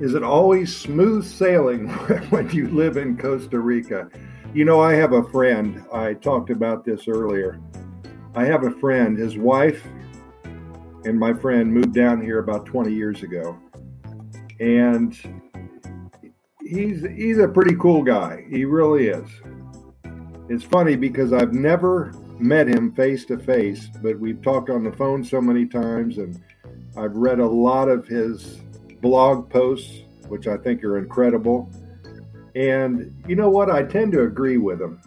Is it always smooth sailing when you live in Costa Rica? You know, I have a friend. I talked about this earlier. I have a friend, his wife and my friend moved down here about 20 years ago. And he's he's a pretty cool guy. He really is. It's funny because I've never met him face to face, but we've talked on the phone so many times and I've read a lot of his blog posts, which I think are incredible. And you know what? I tend to agree with him.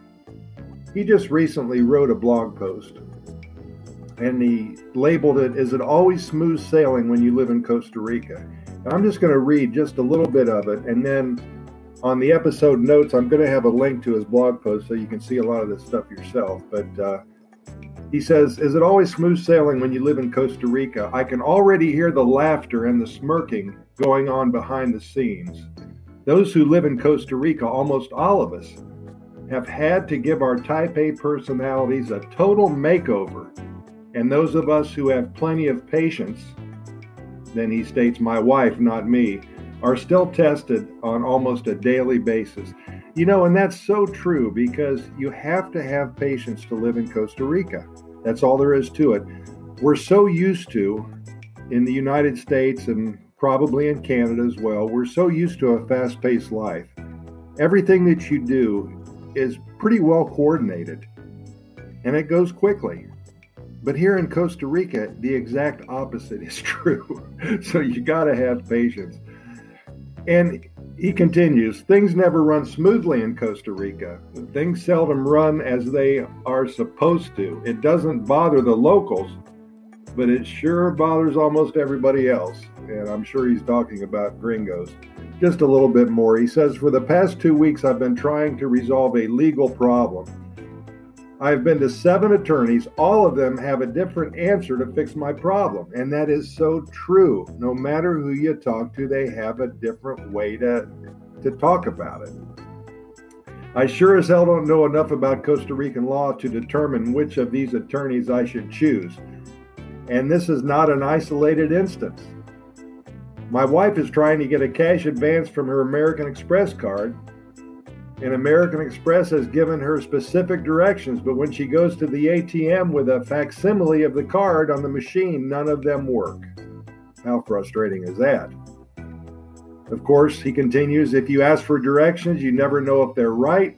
He just recently wrote a blog post and he labeled it, Is it always smooth sailing when you live in Costa Rica? I'm just going to read just a little bit of it. And then on the episode notes, I'm going to have a link to his blog post so you can see a lot of this stuff yourself. But uh, he says, Is it always smooth sailing when you live in Costa Rica? I can already hear the laughter and the smirking going on behind the scenes. Those who live in Costa Rica, almost all of us, have had to give our type A personalities a total makeover. And those of us who have plenty of patience, then he states, my wife, not me, are still tested on almost a daily basis. You know, and that's so true because you have to have patience to live in Costa Rica. That's all there is to it. We're so used to, in the United States and probably in Canada as well, we're so used to a fast paced life. Everything that you do is pretty well coordinated and it goes quickly. But here in Costa Rica, the exact opposite is true. so you got to have patience. And he continues things never run smoothly in Costa Rica. Things seldom run as they are supposed to. It doesn't bother the locals, but it sure bothers almost everybody else. And I'm sure he's talking about gringos. Just a little bit more. He says, For the past two weeks, I've been trying to resolve a legal problem. I've been to seven attorneys. All of them have a different answer to fix my problem. And that is so true. No matter who you talk to, they have a different way to, to talk about it. I sure as hell don't know enough about Costa Rican law to determine which of these attorneys I should choose. And this is not an isolated instance. My wife is trying to get a cash advance from her American Express card and American Express has given her specific directions, but when she goes to the ATM with a facsimile of the card on the machine, none of them work. How frustrating is that? Of course, he continues if you ask for directions, you never know if they're right.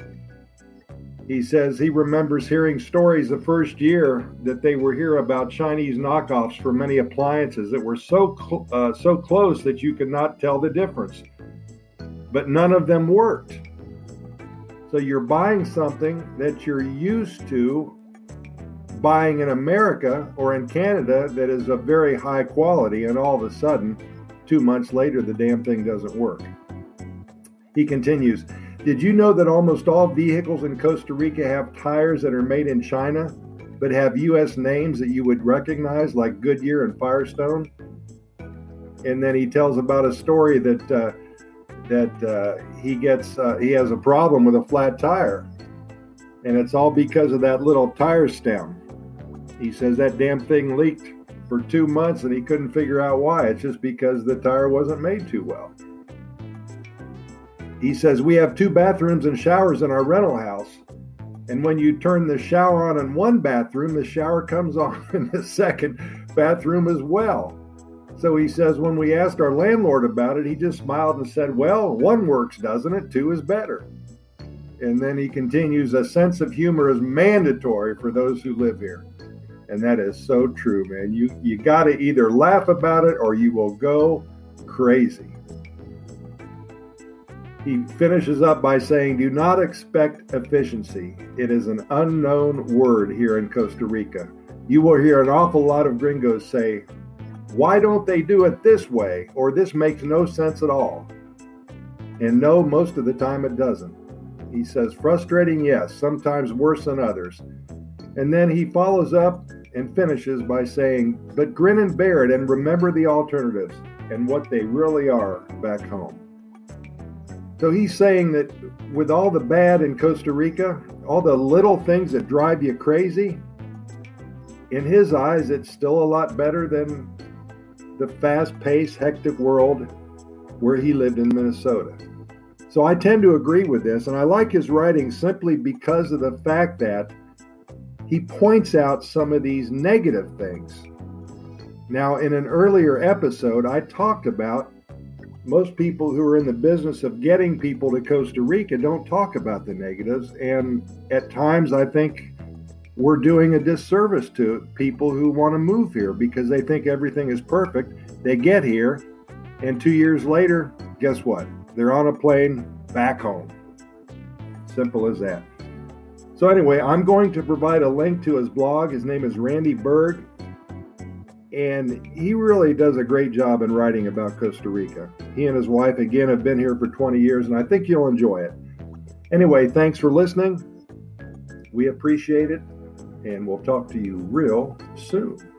He says he remembers hearing stories the first year that they were here about Chinese knockoffs for many appliances that were so cl- uh, so close that you could not tell the difference. But none of them worked. So you're buying something that you're used to buying in America or in Canada that is of very high quality, and all of a sudden, two months later, the damn thing doesn't work. He continues Did you know that almost all vehicles in Costa Rica have tires that are made in China, but have U.S. names that you would recognize, like Goodyear and Firestone? And then he tells about a story that. Uh, that uh, he gets uh, he has a problem with a flat tire, and it's all because of that little tire stem. He says that damn thing leaked for two months and he couldn't figure out why. It's just because the tire wasn't made too well. He says we have two bathrooms and showers in our rental house. And when you turn the shower on in one bathroom, the shower comes on in the second bathroom as well. So he says, when we asked our landlord about it, he just smiled and said, Well, one works, doesn't it? Two is better. And then he continues, A sense of humor is mandatory for those who live here. And that is so true, man. You, you got to either laugh about it or you will go crazy. He finishes up by saying, Do not expect efficiency. It is an unknown word here in Costa Rica. You will hear an awful lot of gringos say, why don't they do it this way? Or this makes no sense at all. And no, most of the time it doesn't. He says, frustrating, yes, sometimes worse than others. And then he follows up and finishes by saying, but grin and bear it and remember the alternatives and what they really are back home. So he's saying that with all the bad in Costa Rica, all the little things that drive you crazy, in his eyes, it's still a lot better than the fast paced, hectic world where he lived in Minnesota. So I tend to agree with this, and I like his writing simply because of the fact that he points out some of these negative things. Now, in an earlier episode, I talked about most people who are in the business of getting people to Costa Rica don't talk about the negatives. And at times, I think we're doing a disservice to people who want to move here because they think everything is perfect. They get here, and two years later, guess what? They're on a plane back home. Simple as that. So, anyway, I'm going to provide a link to his blog. His name is Randy Berg, and he really does a great job in writing about Costa Rica. He and his wife, again, have been here for 20 years, and I think you'll enjoy it. Anyway, thanks for listening. We appreciate it, and we'll talk to you real soon.